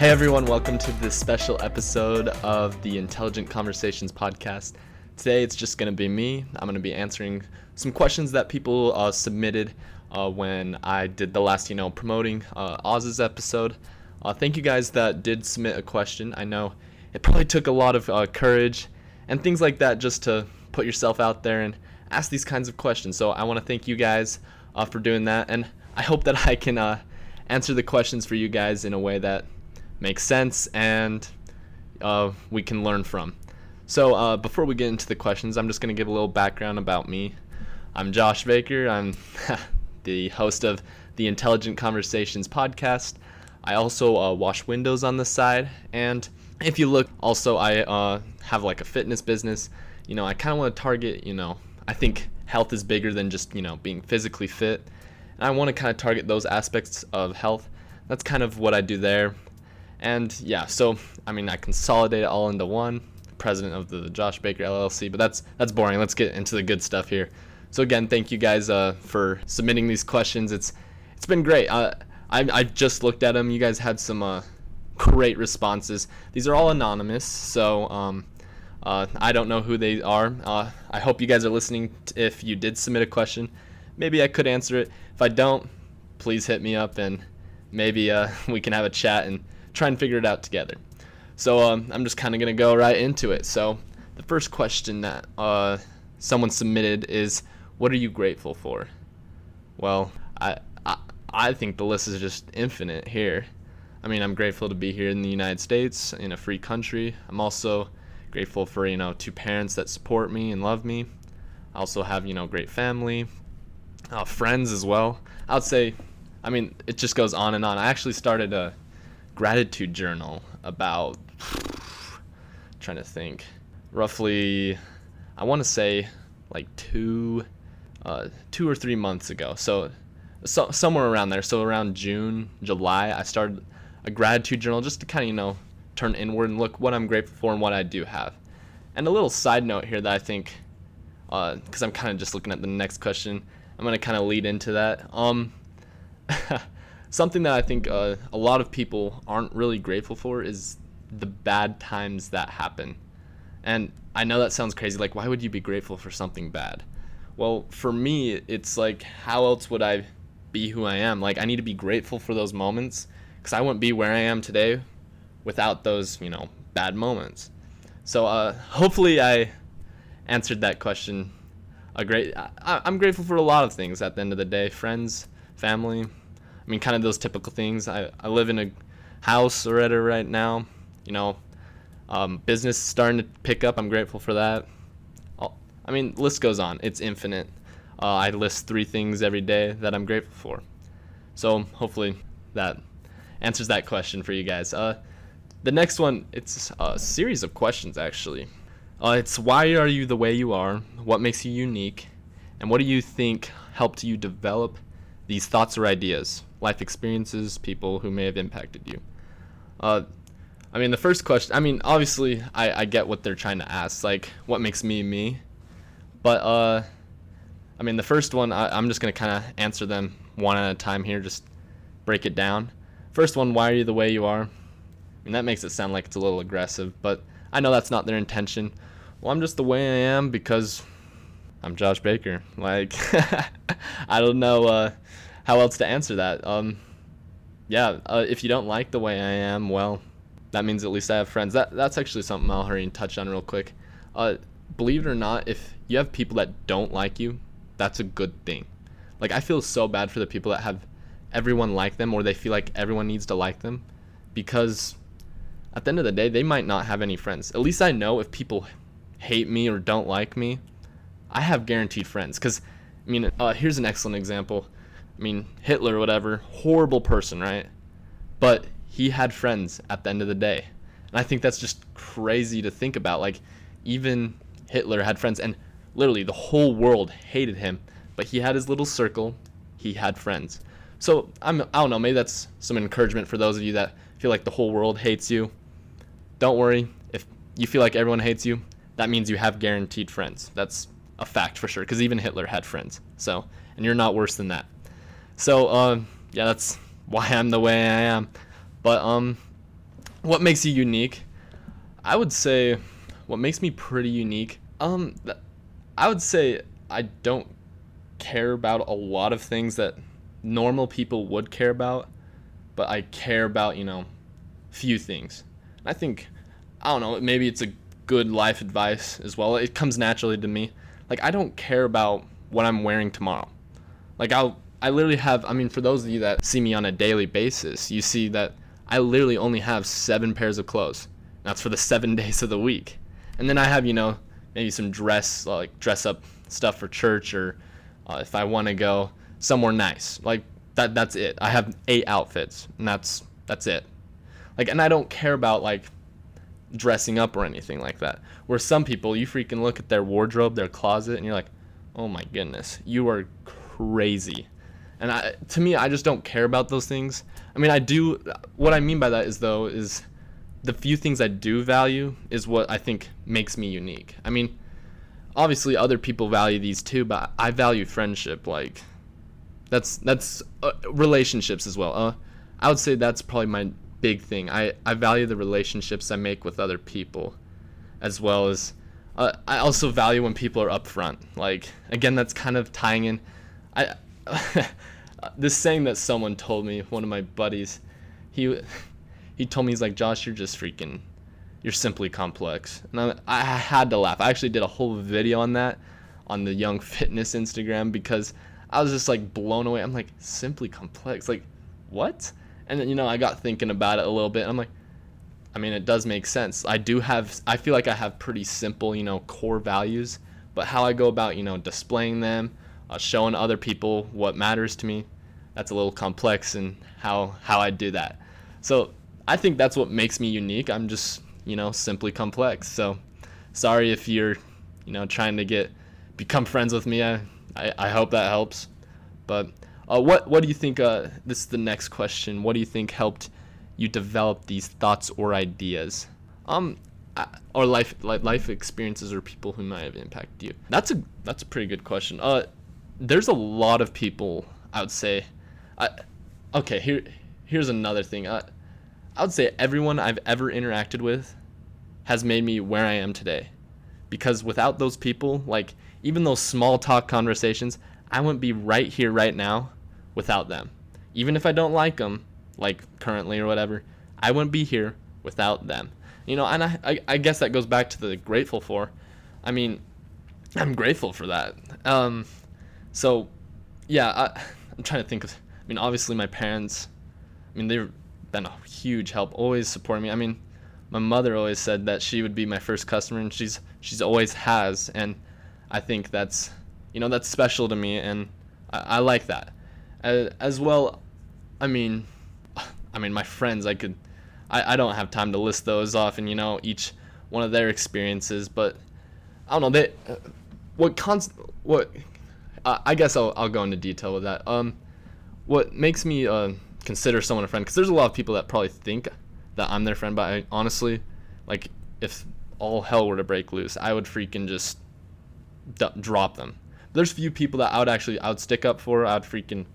Hey everyone, welcome to this special episode of the Intelligent Conversations podcast. Today it's just going to be me. I'm going to be answering some questions that people uh, submitted uh, when I did the last, you know, promoting uh, Oz's episode. Uh, thank you guys that did submit a question. I know it probably took a lot of uh, courage and things like that just to put yourself out there and ask these kinds of questions. So I want to thank you guys uh, for doing that, and I hope that I can answer the questions for you guys in a way that makes sense and uh, we can learn from. So, uh, before we get into the questions, I'm just going to give a little background about me. I'm Josh Baker. I'm the host of the Intelligent Conversations podcast. I also uh, wash windows on the side. And if you look, also, I uh, have like a fitness business. You know, I kind of want to target, you know, I think health is bigger than just, you know, being physically fit. And I want to kind of target those aspects of health. That's kind of what I do there. And yeah, so I mean, I consolidate it all into one. President of the Josh Baker LLC, but that's that's boring. Let's get into the good stuff here. So again, thank you guys uh, for submitting these questions. It's it's been great. Uh, I I just looked at them. You guys had some uh, great responses. These are all anonymous, so um, uh, I don't know who they are. Uh, I hope you guys are listening. if you did submit a question, maybe I could answer it. If I don't, please hit me up and maybe uh, we can have a chat and try and figure it out together. So um, I'm just kind of going to go right into it. So the first question that uh, someone submitted is, "What are you grateful for?" Well, I, I I think the list is just infinite here. I mean, I'm grateful to be here in the United States, in a free country. I'm also grateful for you know two parents that support me and love me. I also have you know great family, uh, friends as well. I would say, I mean, it just goes on and on. I actually started a gratitude journal about trying to think roughly i want to say like two uh, two or three months ago. So, so somewhere around there. So around june july i started a gratitude journal just to kind of you know turn inward and look what i'm grateful for and what i do have. And a little side note here that i think because uh, i'm kind of just looking at the next question i'm going to kind of lead into that. Um something that I think uh, a lot of people aren't really grateful for is the bad times that happen. And I know that sounds crazy. Like, why would you be grateful for something bad? Well, for me, it's like, how else would I be who I am? Like, I need to be grateful for those moments because I wouldn't be where I am today without those, you know, bad moments. So, uh, hopefully, I answered that question. A great. I, I'm grateful for a lot of things at the end of the day friends, family, I mean, kind of those typical things. I, I live in a house already right now. You know, um, business starting to pick up. I'm grateful for that. I mean, list goes on. It's infinite. Uh, I list three things every day that I'm grateful for. So hopefully that answers that question for you guys. Uh, the next one, it's a series of questions actually. Uh, it's why are you the way you are? What makes you unique? And what do you think helped you develop these thoughts or ideas? Life experiences, people who may have impacted you. Uh, I mean, the first question, I mean, obviously, I, I get what they're trying to ask, like, what makes me me? But, uh, I mean, the first one, I, I'm just going to kind of answer them one at a time here, just break it down. First one, why are you the way you are? I mean, that makes it sound like it's a little aggressive, but I know that's not their intention. Well, I'm just the way I am because I'm Josh Baker. Like, I don't know. Uh, how else to answer that? Um, yeah, uh, if you don't like the way I am, well, that means at least I have friends. That that's actually something I'll hurry and touch on real quick. Uh, believe it or not, if you have people that don't like you, that's a good thing. Like I feel so bad for the people that have everyone like them or they feel like everyone needs to like them because at the end of the day, they might not have any friends. At least I know if people hate me or don't like me, I have guaranteed friends. Because, I mean, uh, here's an excellent example. I mean, Hitler, whatever, horrible person, right? But he had friends at the end of the day. And I think that's just crazy to think about. Like, even Hitler had friends, and literally the whole world hated him. But he had his little circle, he had friends. So, I'm, I don't know, maybe that's some encouragement for those of you that feel like the whole world hates you. Don't worry. If you feel like everyone hates you, that means you have guaranteed friends. That's a fact for sure, because even Hitler had friends. So, and you're not worse than that. So, um, yeah, that's why I'm the way I am. But, um, what makes you unique? I would say what makes me pretty unique. Um, I would say I don't care about a lot of things that normal people would care about, but I care about, you know, few things. I think I don't know, maybe it's a good life advice as well. It comes naturally to me. Like I don't care about what I'm wearing tomorrow. Like I'll I literally have I mean for those of you that see me on a daily basis, you see that I literally only have 7 pairs of clothes. That's for the 7 days of the week. And then I have, you know, maybe some dress like dress up stuff for church or uh, if I want to go somewhere nice. Like that that's it. I have 8 outfits and that's that's it. Like and I don't care about like dressing up or anything like that. Where some people, you freaking look at their wardrobe, their closet, and you're like, oh my goodness, you are crazy. And I, to me, I just don't care about those things. I mean, I do. What I mean by that is though is the few things I do value is what I think makes me unique. I mean, obviously other people value these too, but I value friendship. Like, that's that's uh, relationships as well. Uh, I would say that's probably my big thing. I, I value the relationships I make with other people, as well as uh, I also value when people are upfront. Like again, that's kind of tying in. I this saying that someone told me, one of my buddies, he he told me he's like Josh, you're just freaking, you're simply complex, and I, I had to laugh. I actually did a whole video on that on the Young Fitness Instagram because I was just like blown away. I'm like simply complex, like what? And then, you know, I got thinking about it a little bit. I'm like, I mean, it does make sense. I do have, I feel like I have pretty simple, you know, core values, but how I go about, you know, displaying them, uh, showing other people what matters to me, that's a little complex and how, how I do that. So I think that's what makes me unique. I'm just, you know, simply complex. So sorry if you're, you know, trying to get, become friends with me. I, I, I hope that helps. But uh, what what do you think? Uh, this is the next question. What do you think helped you develop these thoughts or ideas? Um, or life life experiences or people who might have impacted you. That's a that's a pretty good question. Uh, there's a lot of people I would say. I, okay, here here's another thing. Uh, I would say everyone I've ever interacted with has made me where I am today. Because without those people, like even those small talk conversations, I wouldn't be right here right now without them. Even if I don't like them, like currently or whatever, I wouldn't be here without them. You know, and I, I, I guess that goes back to the grateful for. I mean, I'm grateful for that. Um, so, yeah, I, I'm trying to think of. I mean, obviously my parents. I mean, they've been a huge help, always supporting me. I mean, my mother always said that she would be my first customer, and she's she's always has, and I think that's you know that's special to me, and I, I like that. Uh, as well, I mean, I mean my friends. I could, I, I don't have time to list those off, and you know each one of their experiences. But I don't know they, uh, what cons, what, uh, I guess I'll I'll go into detail with that. Um, what makes me uh consider someone a friend? Because there's a lot of people that probably think that I'm their friend, but I honestly, like, if all hell were to break loose, I would freaking just d- drop them. There's few people that I would actually I would stick up for. I would freaking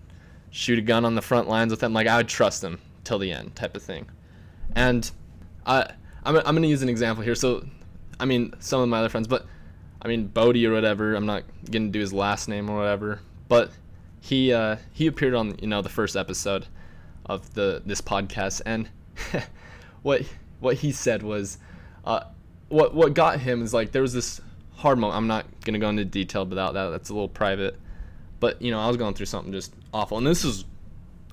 shoot a gun on the front lines with them. Like I would trust them till the end, type of thing. And I, I'm, I'm gonna use an example here. So, I mean, some of my other friends, but I mean, Bodie or whatever. I'm not gonna do his last name or whatever, but he uh, he appeared on you know the first episode of the this podcast, and what what he said was, uh, what what got him is like there was this hard moment. I'm not gonna go into detail about that. That's a little private. But you know, I was going through something just awful, and this is,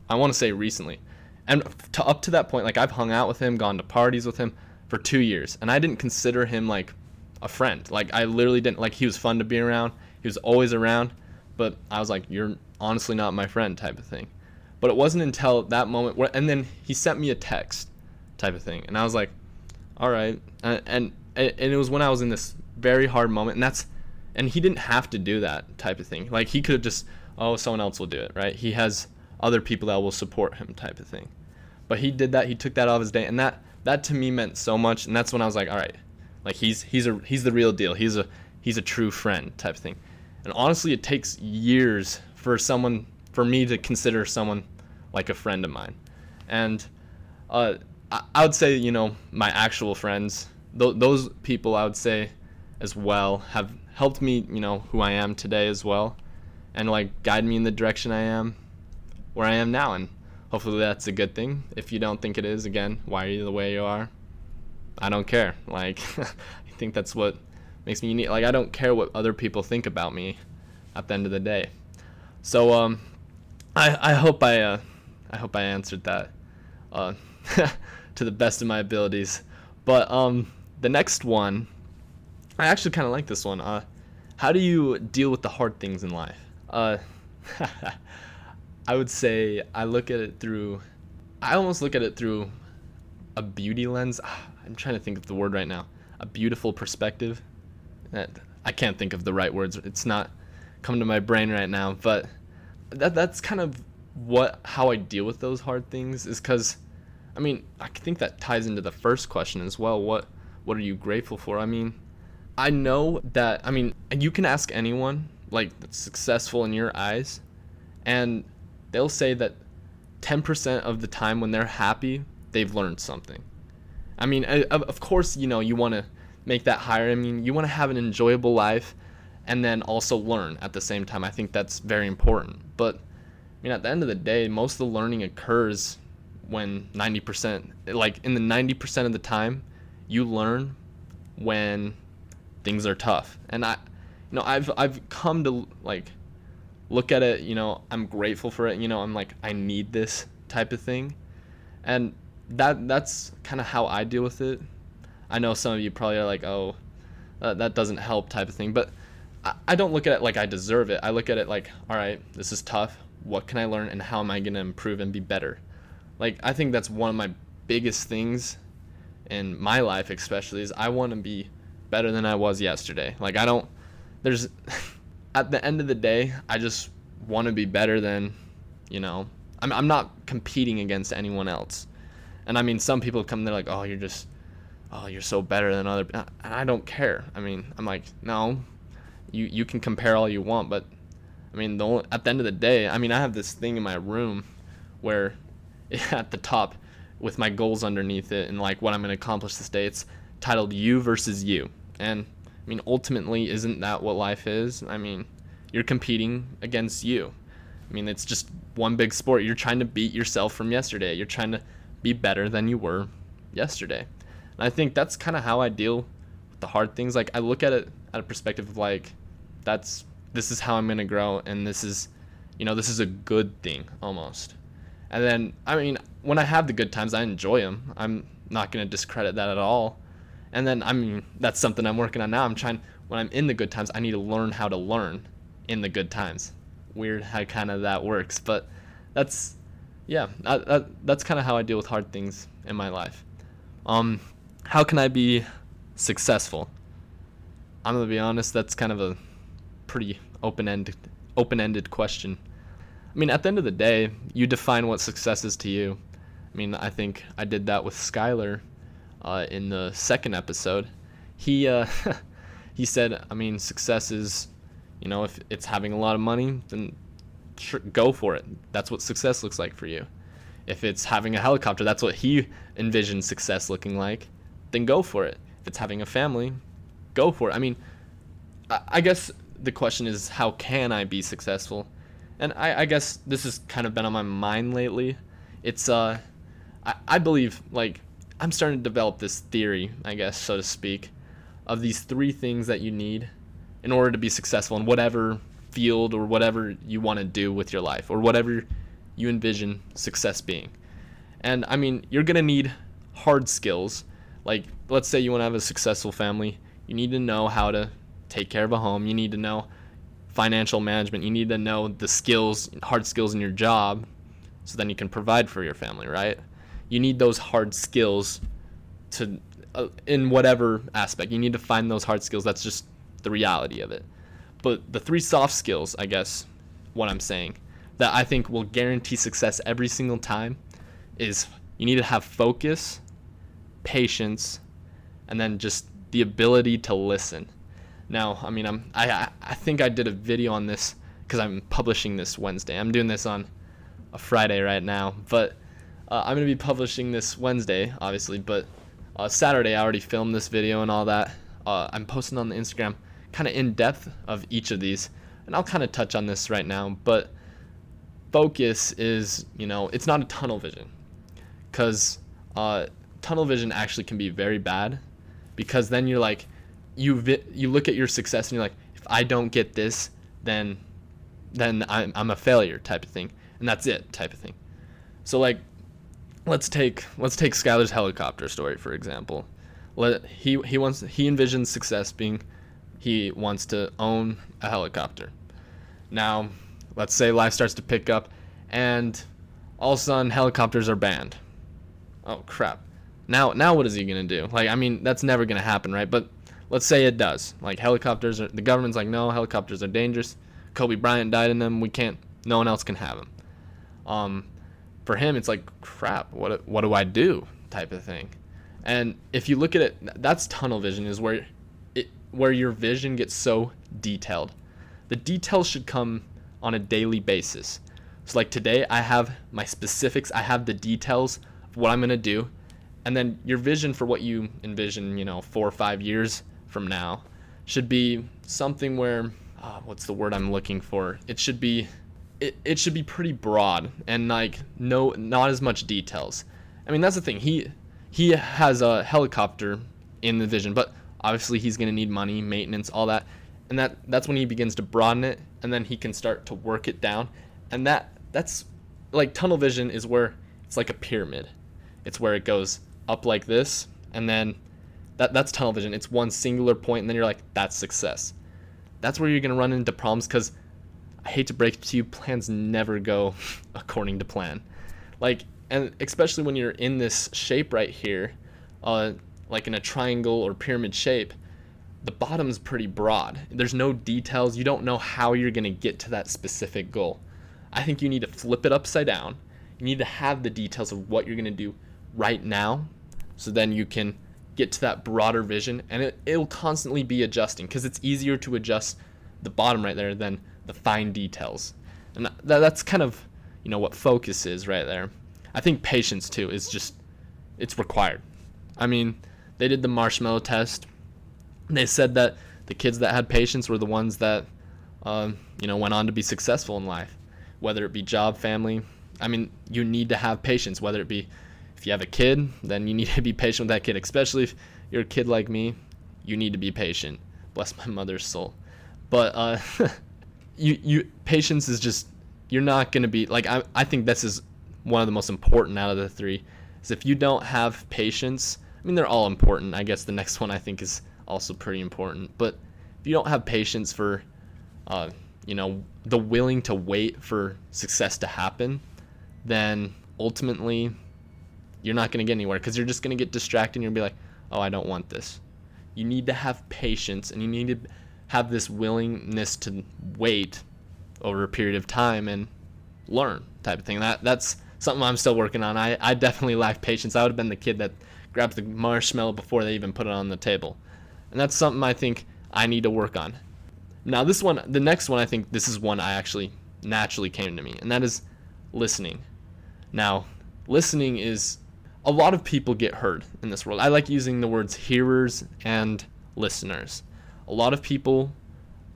I want to say recently, and to, up to that point, like I've hung out with him, gone to parties with him for two years, and I didn't consider him like a friend. Like I literally didn't like. He was fun to be around. He was always around, but I was like, you're honestly not my friend, type of thing. But it wasn't until that moment where, and then he sent me a text, type of thing, and I was like, all right, and and, and it was when I was in this very hard moment, and that's and he didn't have to do that type of thing. Like he could have just, oh, someone else will do it, right? He has other people that will support him, type of thing. But he did that. He took that off his day, and that that to me meant so much. And that's when I was like, all right, like he's he's a he's the real deal. He's a he's a true friend, type thing. And honestly, it takes years for someone for me to consider someone like a friend of mine. And uh, I, I would say, you know, my actual friends, th- those people I would say as well have helped me, you know, who I am today as well and like guide me in the direction I am where I am now and hopefully that's a good thing. If you don't think it is, again, why are you the way you are? I don't care. Like I think that's what makes me unique. Like I don't care what other people think about me at the end of the day. So um I I hope I uh I hope I answered that uh to the best of my abilities. But um the next one I actually kind of like this one. Uh how do you deal with the hard things in life? Uh I would say I look at it through I almost look at it through a beauty lens. I'm trying to think of the word right now. A beautiful perspective. That I can't think of the right words. It's not coming to my brain right now, but that that's kind of what how I deal with those hard things is cuz I mean, I think that ties into the first question as well. What what are you grateful for? I mean, I know that I mean, you can ask anyone like that's successful in your eyes and they'll say that 10% of the time when they're happy, they've learned something. I mean, uh, of course, you know, you want to make that higher. I mean, you want to have an enjoyable life and then also learn at the same time. I think that's very important. But I mean, at the end of the day, most of the learning occurs when 90%, like in the 90% of the time, you learn when things are tough. And I, you know, I've I've come to like look at it, you know, I'm grateful for it. You know, I'm like I need this type of thing. And that that's kind of how I deal with it. I know some of you probably are like, "Oh, uh, that doesn't help" type of thing, but I, I don't look at it like I deserve it. I look at it like, "All right, this is tough. What can I learn and how am I going to improve and be better?" Like I think that's one of my biggest things in my life especially is I want to be better than I was yesterday. Like I don't there's at the end of the day, I just want to be better than, you know, I'm, I'm not competing against anyone else. And I mean, some people come there like, oh, you're just, oh, you're so better than other. And I don't care. I mean, I'm like, no, you you can compare all you want, but I mean, the only, at the end of the day, I mean, I have this thing in my room where at the top with my goals underneath it and like what I'm going to accomplish this day, it's titled "You versus You," and I mean, ultimately, isn't that what life is? I mean, you're competing against you. I mean, it's just one big sport. You're trying to beat yourself from yesterday. You're trying to be better than you were yesterday. And I think that's kind of how I deal with the hard things. Like I look at it at a perspective of like, that's this is how I'm gonna grow, and this is, you know, this is a good thing almost. And then I mean, when I have the good times, I enjoy them. I'm not gonna discredit that at all. And then I mean, that's something I'm working on now. I'm trying when I'm in the good times, I need to learn how to learn in the good times. Weird how kind of that works, but that's yeah, that, that's kind of how I deal with hard things in my life. Um, how can I be successful? I'm gonna be honest. That's kind of a pretty open-ended open-ended question. I mean, at the end of the day, you define what success is to you. I mean, I think I did that with Skylar uh, in the second episode. He uh, he said, I mean, success is, you know, if it's having a lot of money, then sure, go for it. That's what success looks like for you. If it's having a helicopter, that's what he envisioned success looking like, then go for it. If it's having a family, go for it. I mean, I, guess the question is, how can I be successful? And I, I guess this has kind of been on my mind lately. It's, uh, I, I believe, like, I'm starting to develop this theory, I guess, so to speak, of these three things that you need in order to be successful in whatever field or whatever you want to do with your life or whatever you envision success being. And I mean, you're going to need hard skills. Like, let's say you want to have a successful family, you need to know how to take care of a home, you need to know financial management, you need to know the skills, hard skills in your job so then you can provide for your family, right? you need those hard skills to uh, in whatever aspect. You need to find those hard skills. That's just the reality of it. But the three soft skills, I guess, what I'm saying, that I think will guarantee success every single time is you need to have focus, patience, and then just the ability to listen. Now, I mean, I'm I I think I did a video on this because I'm publishing this Wednesday. I'm doing this on a Friday right now, but uh, I'm gonna be publishing this Wednesday, obviously, but uh, Saturday I already filmed this video and all that. Uh, I'm posting on the Instagram, kind of in depth of each of these, and I'll kind of touch on this right now. But focus is, you know, it's not a tunnel vision, because uh, tunnel vision actually can be very bad, because then you're like, you vi- you look at your success and you're like, if I don't get this, then then I'm, I'm a failure type of thing, and that's it type of thing. So like, let's take let's take Skylar's helicopter story for example. Let he he wants he envisions success being he wants to own a helicopter. Now, let's say life starts to pick up, and all of a sudden helicopters are banned. Oh crap! Now now what is he gonna do? Like I mean that's never gonna happen, right? But let's say it does. Like helicopters are the government's like no helicopters are dangerous. Kobe Bryant died in them. We can't. No one else can have them. Um, for him, it's like crap. What what do I do? Type of thing. And if you look at it, that's tunnel vision. Is where where your vision gets so detailed. The details should come on a daily basis. So like today, I have my specifics. I have the details of what I'm gonna do, and then your vision for what you envision, you know, four or five years from now, should be something where uh, what's the word I'm looking for? It should be it, it should be pretty broad and like no not as much details. I mean that's the thing. He he has a helicopter in the vision, but obviously he's gonna need money, maintenance, all that. And that that's when he begins to broaden it and then he can start to work it down. And that that's like tunnel vision is where it's like a pyramid. It's where it goes up like this and then that that's tunnel vision. It's one singular point and then you're like that's success that's where you're going to run into problems because I hate to break it to you, plans never go according to plan. Like, and especially when you're in this shape right here, uh, like in a triangle or pyramid shape, the bottom's pretty broad. There's no details. You don't know how you're going to get to that specific goal. I think you need to flip it upside down. You need to have the details of what you're going to do right now so then you can get to that broader vision and it, it'll constantly be adjusting because it's easier to adjust the bottom right there than the fine details and that, that's kind of you know what focus is right there i think patience too is just it's required i mean they did the marshmallow test they said that the kids that had patience were the ones that um, you know went on to be successful in life whether it be job family i mean you need to have patience whether it be if you have a kid, then you need to be patient with that kid, especially if you're a kid like me. You need to be patient. Bless my mother's soul. But uh, you you patience is just you're not gonna be like I I think this is one of the most important out of the three. Is if you don't have patience, I mean they're all important. I guess the next one I think is also pretty important. But if you don't have patience for, uh, you know, the willing to wait for success to happen, then ultimately you're not going to get anywhere because you're just going to get distracted and you'll be like, oh, I don't want this. You need to have patience and you need to have this willingness to wait over a period of time and learn type of thing. That that's something I'm still working on. I, I definitely lack patience. I would have been the kid that grabbed the marshmallow before they even put it on the table. And that's something I think I need to work on. Now this one, the next one, I think this is one I actually naturally came to me, and that is listening. Now, listening is a lot of people get hurt in this world. I like using the words hearers and listeners. A lot of people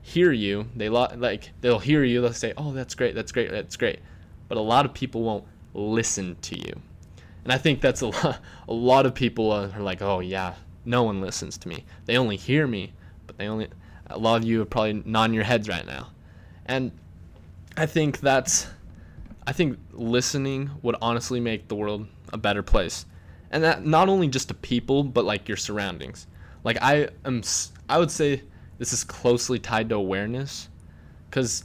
hear you. They lo- like they'll hear you. They'll say, "Oh, that's great. That's great. That's great." But a lot of people won't listen to you. And I think that's a lot. A lot of people are like, "Oh yeah, no one listens to me. They only hear me, but they only." A lot of you are probably nodding your heads right now, and I think that's. I think listening would honestly make the world a better place. And that not only just to people, but like your surroundings. Like I am I would say this is closely tied to awareness cuz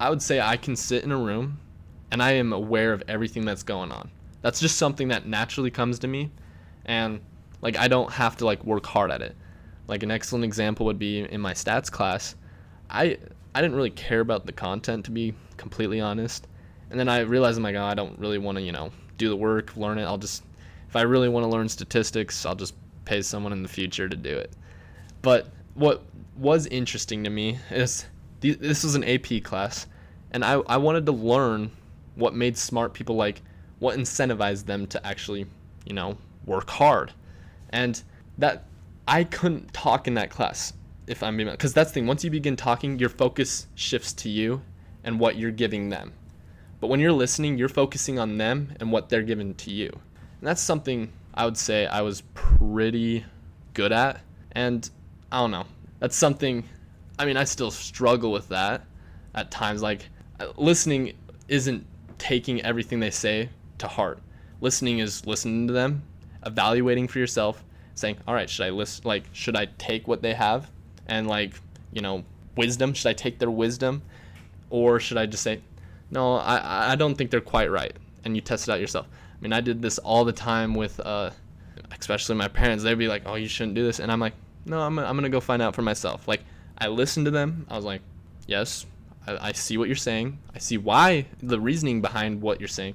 I would say I can sit in a room and I am aware of everything that's going on. That's just something that naturally comes to me and like I don't have to like work hard at it. Like an excellent example would be in my stats class. I I didn't really care about the content to be completely honest. And then I realized I'm like, oh, I don't really want to, you know, do the work, learn it. I'll just, if I really want to learn statistics, I'll just pay someone in the future to do it. But what was interesting to me is this was an AP class, and I, I wanted to learn what made smart people like what incentivized them to actually, you know, work hard. And that I couldn't talk in that class if I'm because that's the thing. Once you begin talking, your focus shifts to you and what you're giving them. But when you're listening, you're focusing on them and what they're giving to you. And that's something I would say I was pretty good at. And I don't know. That's something I mean, I still struggle with that at times like listening isn't taking everything they say to heart. Listening is listening to them, evaluating for yourself, saying, "All right, should I list like should I take what they have and like, you know, wisdom, should I take their wisdom or should I just say, "No, I I don't think they're quite right." And you test it out yourself. I mean, I did this all the time with uh especially my parents. They'd be like, "Oh, you shouldn't do this." And I'm like, "No, I'm I'm going to go find out for myself." Like I listened to them. I was like, "Yes, I, see what you're saying. I see why the reasoning behind what you're saying,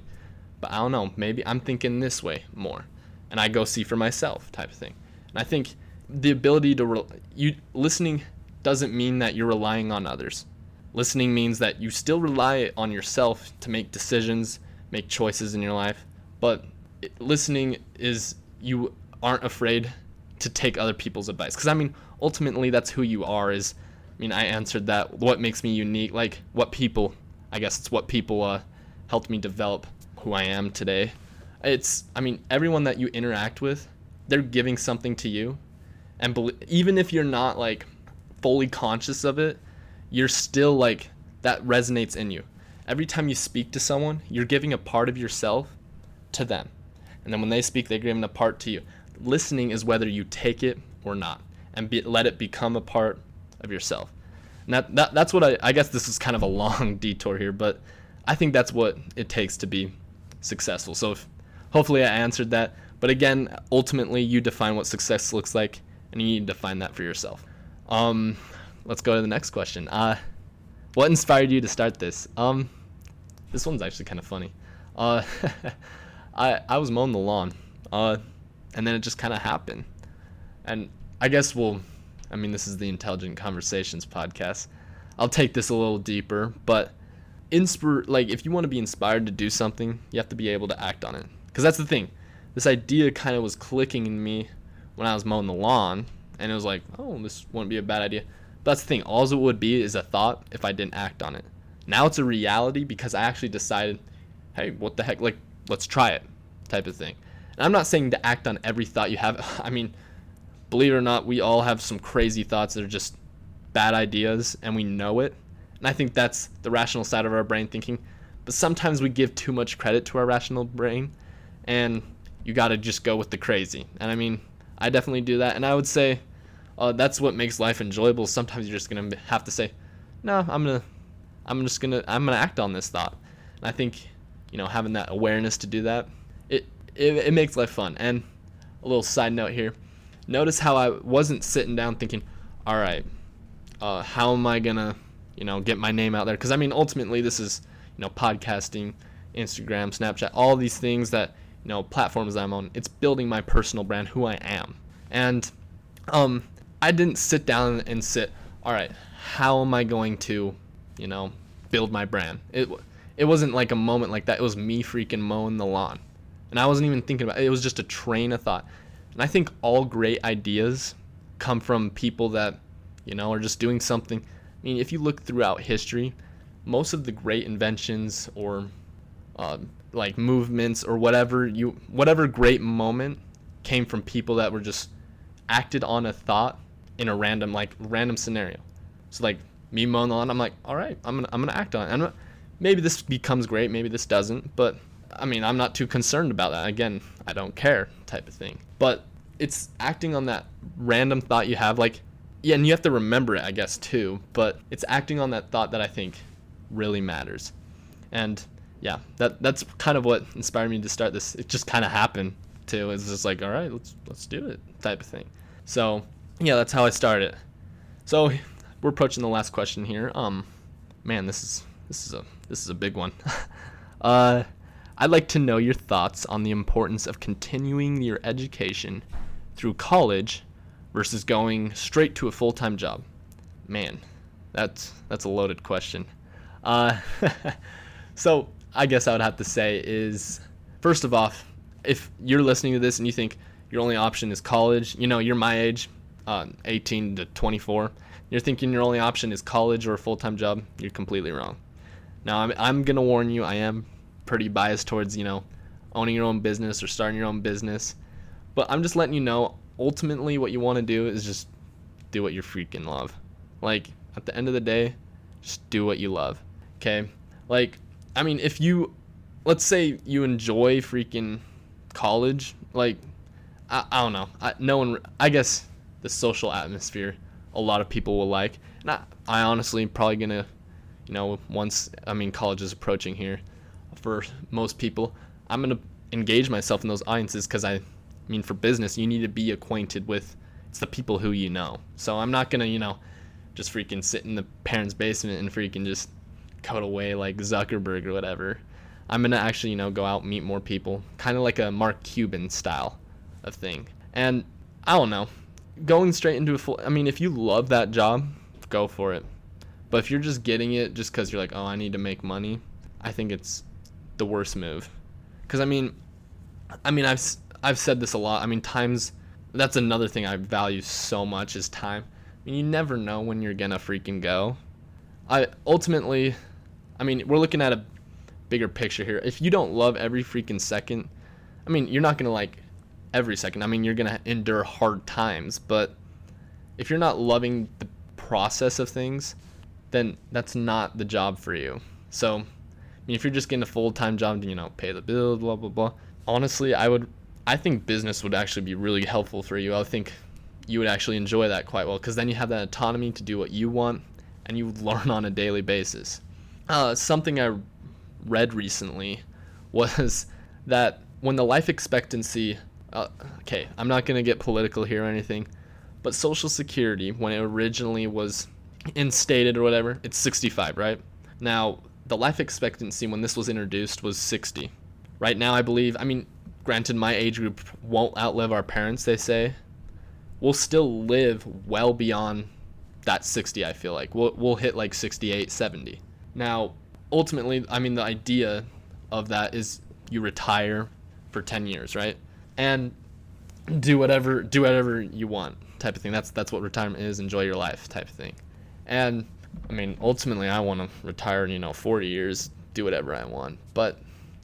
but I don't know. Maybe I'm thinking this way more, and I go see for myself, type of thing. And I think the ability to re- you listening doesn't mean that you're relying on others. Listening means that you still rely on yourself to make decisions, make choices in your life, but listening is you aren't afraid to take other people's advice because I mean ultimately that's who you are is I mean, I answered that. What makes me unique? Like, what people, I guess it's what people uh, helped me develop who I am today. It's, I mean, everyone that you interact with, they're giving something to you. And be- even if you're not like fully conscious of it, you're still like, that resonates in you. Every time you speak to someone, you're giving a part of yourself to them. And then when they speak, they're giving a part to you. Listening is whether you take it or not and be, let it become a part of yourself. And that, that that's what I, I guess this is kind of a long detour here, but I think that's what it takes to be successful. So if, hopefully I answered that. But again, ultimately you define what success looks like, and you need to find that for yourself. Um, let's go to the next question. Uh, what inspired you to start this? Um, this one's actually kind of funny. Uh, I I was mowing the lawn, uh, and then it just kind of happened, and I guess we'll I mean, this is the Intelligent Conversations podcast. I'll take this a little deeper, but inspire like if you want to be inspired to do something, you have to be able to act on it. Cuz that's the thing. This idea kind of was clicking in me when I was mowing the lawn, and it was like, "Oh, this wouldn't be a bad idea." But that's the thing. All it would be is a thought if I didn't act on it. Now it's a reality because I actually decided, "Hey, what the heck? Like, let's try it." type of thing. And I'm not saying to act on every thought you have. I mean, believe it or not, we all have some crazy thoughts that are just bad ideas and we know it. And I think that's the rational side of our brain thinking. But sometimes we give too much credit to our rational brain and you got to just go with the crazy. And I mean, I definitely do that. And I would say uh, that's what makes life enjoyable. Sometimes you're just going to have to say, no, I'm going to, I'm just going to, I'm going to act on this thought. And I think, you know, having that awareness to do that, it, it, it makes life fun. And a little side note here notice how I wasn't sitting down thinking, all right, uh, how am I gonna, you know, get my name out there? Because I mean, ultimately, this is, you know, podcasting, Instagram, Snapchat, all these things that, you know, platforms I'm on. It's building my personal brand, who I am, and um, I didn't sit down and sit, all right, how am I going to, you know, build my brand? It it wasn't like a moment like that. It was me freaking mowing the lawn, and I wasn't even thinking about. it. It was just a train of thought. And I think all great ideas come from people that, you know, are just doing something. I mean, if you look throughout history, most of the great inventions or uh, like movements or whatever you whatever great moment came from people that were just acted on a thought in a random like random scenario. So like me mowing the lawn, I'm like, all right, I'm gonna I'm gonna act on it. Maybe this becomes great, maybe this doesn't, but I mean, I'm not too concerned about that. Again, I don't care type of thing. But it's acting on that random thought you have like yeah, and you have to remember it, I guess, too, but it's acting on that thought that I think really matters. And yeah, that that's kind of what inspired me to start this. It just kind of happened too. It's just like, all right, let's let's do it type of thing. So, yeah, that's how I started. So, we're approaching the last question here. Um man, this is this is a this is a big one. uh I'd like to know your thoughts on the importance of continuing your education through college versus going straight to a full time job. Man, that's that's a loaded question. Uh, so I guess I would have to say is first of all, if you're listening to this and you think your only option is college, you know, you're my age, uh, 18 to 24, you're thinking your only option is college or a full time job, you're completely wrong. Now, I'm, I'm going to warn you, I am pretty biased towards, you know, owning your own business or starting your own business. But I'm just letting you know, ultimately, what you want to do is just do what you freaking love. Like, at the end of the day, just do what you love. Okay? Like, I mean, if you, let's say you enjoy freaking college, like, I, I don't know. I, no one, I guess the social atmosphere a lot of people will like. And I, I honestly probably gonna, you know, once, I mean, college is approaching here for most people, I'm gonna engage myself in those audiences because I, I mean, for business, you need to be acquainted with it's the people who you know. So I'm not gonna, you know, just freaking sit in the parents' basement and freaking just code away like Zuckerberg or whatever. I'm gonna actually, you know, go out and meet more people, kind of like a Mark Cuban style of thing. And I don't know, going straight into a full. I mean, if you love that job, go for it. But if you're just getting it just because you're like, oh, I need to make money, I think it's the worst move. Because I mean, I mean, I've I've said this a lot. I mean, times that's another thing I value so much is time. I mean, you never know when you're gonna freaking go. I ultimately, I mean, we're looking at a bigger picture here. If you don't love every freaking second, I mean, you're not gonna like every second. I mean, you're gonna endure hard times, but if you're not loving the process of things, then that's not the job for you. So, mean, if you're just getting a full time job to, you know, pay the bills, blah, blah, blah, honestly, I would, I think business would actually be really helpful for you. I think you would actually enjoy that quite well because then you have that autonomy to do what you want and you learn on a daily basis. Uh, something I read recently was that when the life expectancy uh, okay, I'm not going to get political here or anything, but Social Security, when it originally was instated or whatever, it's 65, right? Now, the life expectancy when this was introduced was 60. Right now, I believe, I mean, granted, my age group won't outlive our parents, they say. We'll still live well beyond that 60, I feel like. We'll, we'll hit like 68, 70. Now, ultimately, I mean, the idea of that is you retire for 10 years, right? and do whatever do whatever you want type of thing. That's that's what retirement is. Enjoy your life type of thing. And I mean, ultimately, I want to retire. in, You know, 40 years, do whatever I want. But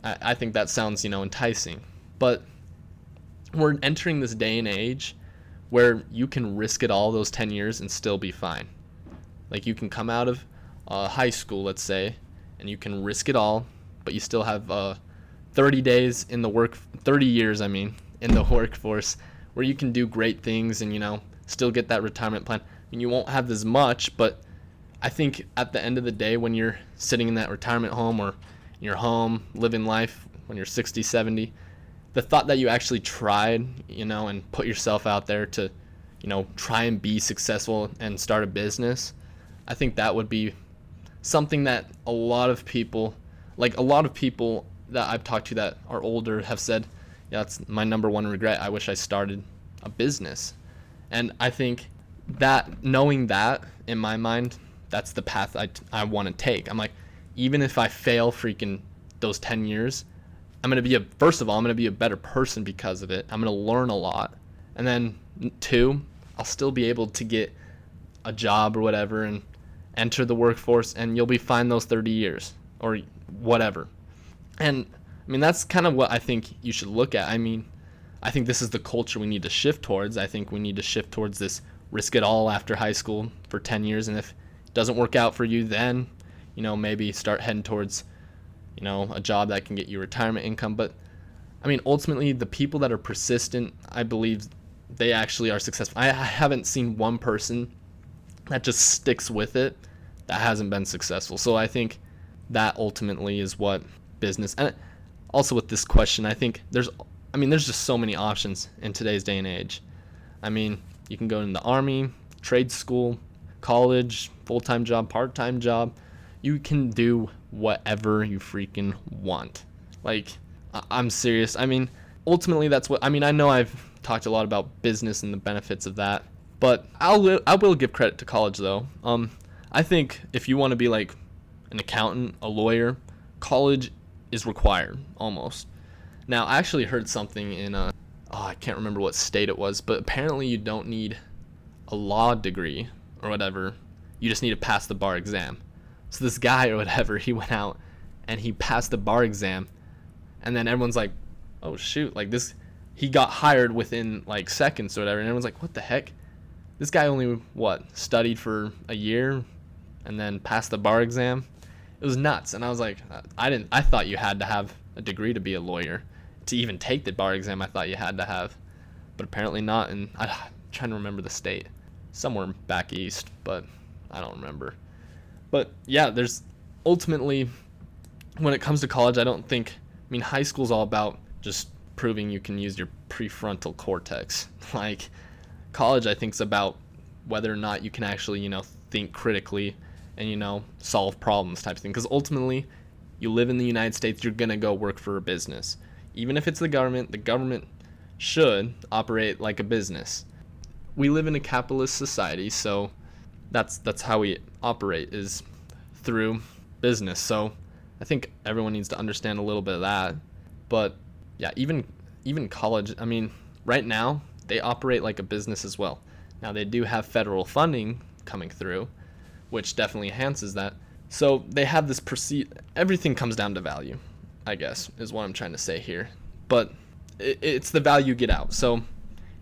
I, I think that sounds you know enticing. But we're entering this day and age where you can risk it all those 10 years and still be fine. Like you can come out of uh, high school, let's say, and you can risk it all, but you still have uh, 30 days in the work 30 years I mean in the workforce where you can do great things and you know still get that retirement plan. I mean, you won't have as much, but I think at the end of the day when you're sitting in that retirement home or in your home living life when you're 60, 70, the thought that you actually tried, you know, and put yourself out there to, you know, try and be successful and start a business, I think that would be something that a lot of people like a lot of people that I've talked to that are older have said, yeah, that's my number one regret. I wish I started a business. And I think that knowing that in my mind, that's the path I, I want to take. I'm like, even if I fail freaking those 10 years, I'm going to be a, first of all, I'm going to be a better person because of it. I'm going to learn a lot. And then, two, I'll still be able to get a job or whatever and enter the workforce, and you'll be fine those 30 years or whatever. And I mean, that's kind of what I think you should look at. I mean, I think this is the culture we need to shift towards. I think we need to shift towards this risk it all after high school for 10 years. And if doesn't work out for you, then, you know, maybe start heading towards, you know, a job that can get you retirement income. But I mean, ultimately, the people that are persistent, I believe they actually are successful. I haven't seen one person that just sticks with it that hasn't been successful. So I think that ultimately is what business. And also with this question, I think there's I mean there's just so many options in today's day and age. I mean, you can go in the army, trade school, college, full-time job, part-time job. You can do whatever you freaking want. Like I- I'm serious. I mean, ultimately that's what I mean, I know I've talked a lot about business and the benefits of that, but I'll I will give credit to college though. Um I think if you want to be like an accountant, a lawyer, college is required almost. Now, I actually heard something in a, oh, I can't remember what state it was, but apparently you don't need a law degree or whatever. You just need to pass the bar exam. So this guy or whatever, he went out and he passed the bar exam, and then everyone's like, oh shoot, like this, he got hired within like seconds or whatever, and everyone's like, what the heck? This guy only what studied for a year, and then passed the bar exam. It was nuts, and I was like, I didn't, I thought you had to have a degree to be a lawyer, to even take the bar exam. I thought you had to have, but apparently not. And I'm trying to remember the state, somewhere back east, but I don't remember. But yeah, there's ultimately when it comes to college, I don't think. I mean, high school's all about just proving you can use your prefrontal cortex. Like college, I think is about whether or not you can actually, you know, think critically and you know solve problems type of thing. Because ultimately, you live in the United States, you're gonna go work for a business, even if it's the government. The government should operate like a business. We live in a capitalist society, so that's that's how we operate is through business. So I think everyone needs to understand a little bit of that. But yeah, even even college, I mean, right now they operate like a business as well. Now they do have federal funding coming through, which definitely enhances that. So they have this proceed everything comes down to value, I guess, is what I'm trying to say here. But it, it's the value you get out. So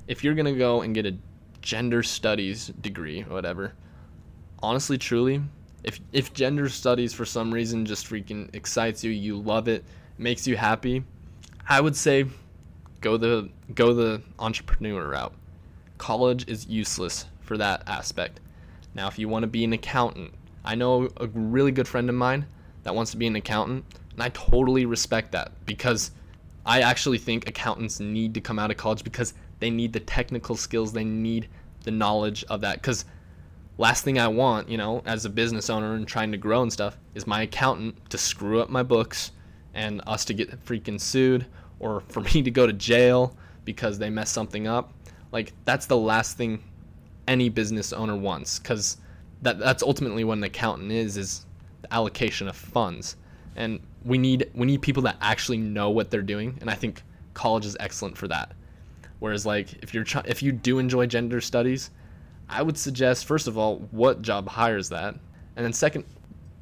if you're going to go and get a gender studies degree whatever, honestly, truly, if if gender studies for some reason just freaking excites you, you love it, makes you happy, I would say go the go the entrepreneur route. College is useless for that aspect. Now, if you want to be an accountant, I know a really good friend of mine that wants to be an accountant, and I totally respect that because I actually think accountants need to come out of college because they need the technical skills, they need the knowledge of that because last thing I want, you know, as a business owner and trying to grow and stuff, is my accountant to screw up my books and us to get freaking sued or for me to go to jail because they messed something up. Like that's the last thing any business owner wants cuz that that's ultimately what an accountant is is the allocation of funds. And we need we need people that actually know what they're doing and I think college is excellent for that. Whereas like if you're if you do enjoy gender studies, I would suggest first of all what job hires that, and then second,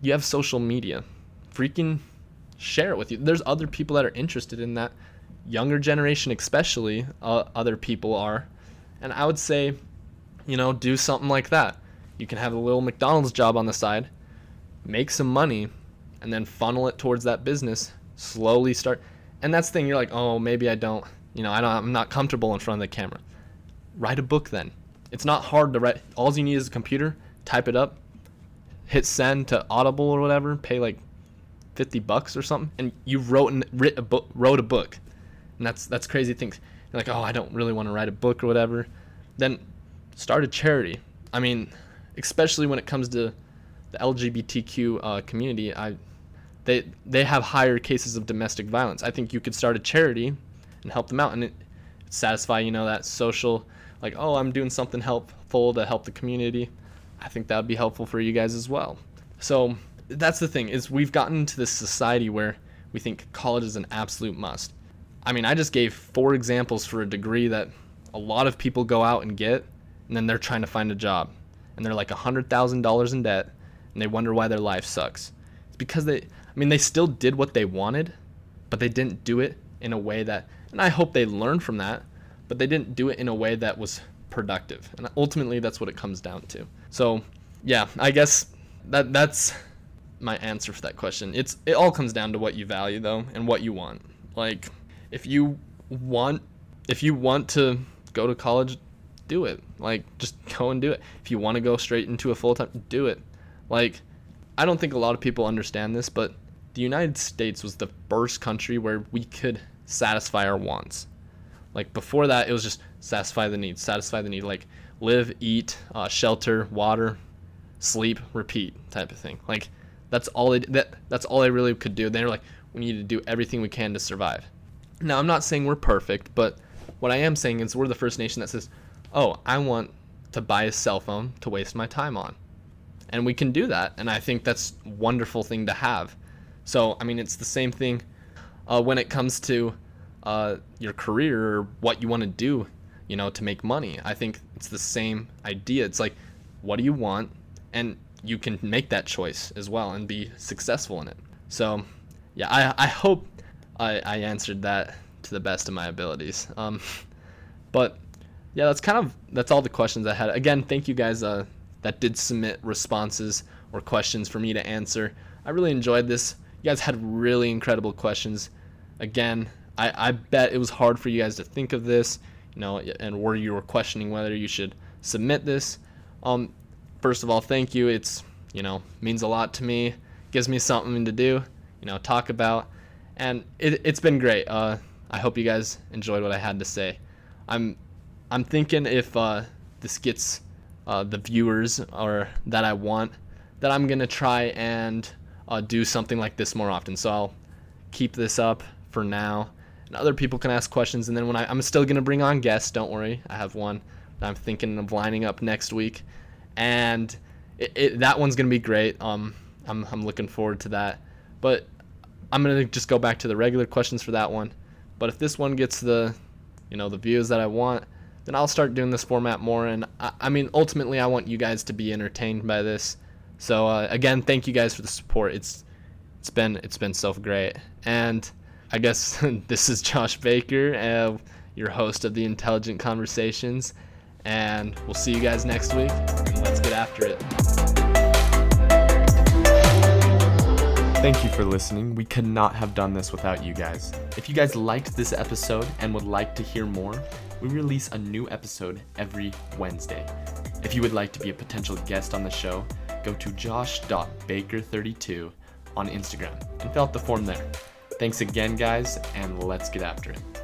you have social media, freaking share it with you. There's other people that are interested in that, younger generation especially. Uh, other people are, and I would say, you know, do something like that. You can have a little McDonald's job on the side, make some money, and then funnel it towards that business. Slowly start, and that's the thing. You're like, oh, maybe I don't. You know, I don't. I'm not comfortable in front of the camera. Write a book then it's not hard to write. All you need is a computer, type it up, hit send to Audible or whatever, pay like 50 bucks or something, and you wrote and writ a wrote a book. And that's that's crazy things. You're like, oh, I don't really want to write a book or whatever. Then start a charity. I mean, especially when it comes to the LGBTQ uh, community, I they they have higher cases of domestic violence. I think you could start a charity and help them out, and it, satisfy you know that social like, oh, I'm doing something helpful to help the community, I think that would be helpful for you guys as well. So that's the thing is we've gotten to this society where we think college is an absolute must. I mean, I just gave four examples for a degree that a lot of people go out and get, and then they're trying to find a job, and they're like $100,000 in debt, and they wonder why their life sucks. It's because they, I mean, they still did what they wanted, but they didn't do it in a way that, and I hope they learn from that, but they didn't do it in a way that was productive. And ultimately that's what it comes down to. So, yeah, I guess that that's my answer for that question. It's it all comes down to what you value though and what you want. Like if you want if you want to go to college, do it. Like just go and do it. If you want to go straight into a full-time, do it. Like I don't think a lot of people understand this, but the United States was the first country where we could satisfy our wants. Like before that, it was just satisfy the needs, satisfy the need, like live, eat, uh, shelter, water, sleep, repeat type of thing. Like that's all they that that's all they really could do. They were like, we need to do everything we can to survive. Now I'm not saying we're perfect, but what I am saying is we're the first nation that says, oh, I want to buy a cell phone to waste my time on, and we can do that. And I think that's a wonderful thing to have. So I mean, it's the same thing uh, when it comes to uh, your career or what you want to do, you know, to make money. I think it's the same idea. It's like, what do you want? And you can make that choice as well and be successful in it. So, yeah, I, I hope I, I answered that to the best of my abilities. Um, but yeah, that's kind of that's all the questions I had. Again, thank you guys uh, that did submit responses or questions for me to answer. I really enjoyed this. You guys had really incredible questions. Again, I, I bet it was hard for you guys to think of this, you know, and where you were questioning whether you should submit this. Um, first of all, thank you. It's you know means a lot to me. Gives me something to do, you know, talk about, and it, it's been great. Uh, I hope you guys enjoyed what I had to say. I'm I'm thinking if uh, this gets uh, the viewers or that I want, that I'm gonna try and uh, do something like this more often. So I'll keep this up for now, and other people can ask questions. And then when I, I'm still gonna bring on guests. Don't worry, I have one I'm thinking of lining up next week, and it, it, that one's gonna be great. Um, I'm I'm looking forward to that. But I'm gonna just go back to the regular questions for that one. But if this one gets the, you know, the views that I want, then I'll start doing this format more. And I, I mean, ultimately, I want you guys to be entertained by this. So uh, again, thank you guys for the support. It's it's been it's been so great. And I guess this is Josh Baker, uh, your host of the Intelligent Conversations. And we'll see you guys next week. Let's get after it. Thank you for listening. We could not have done this without you guys. If you guys liked this episode and would like to hear more, we release a new episode every Wednesday. If you would like to be a potential guest on the show, go to josh.baker32 on Instagram and fill out the form there. Thanks again, guys, and let's get after it.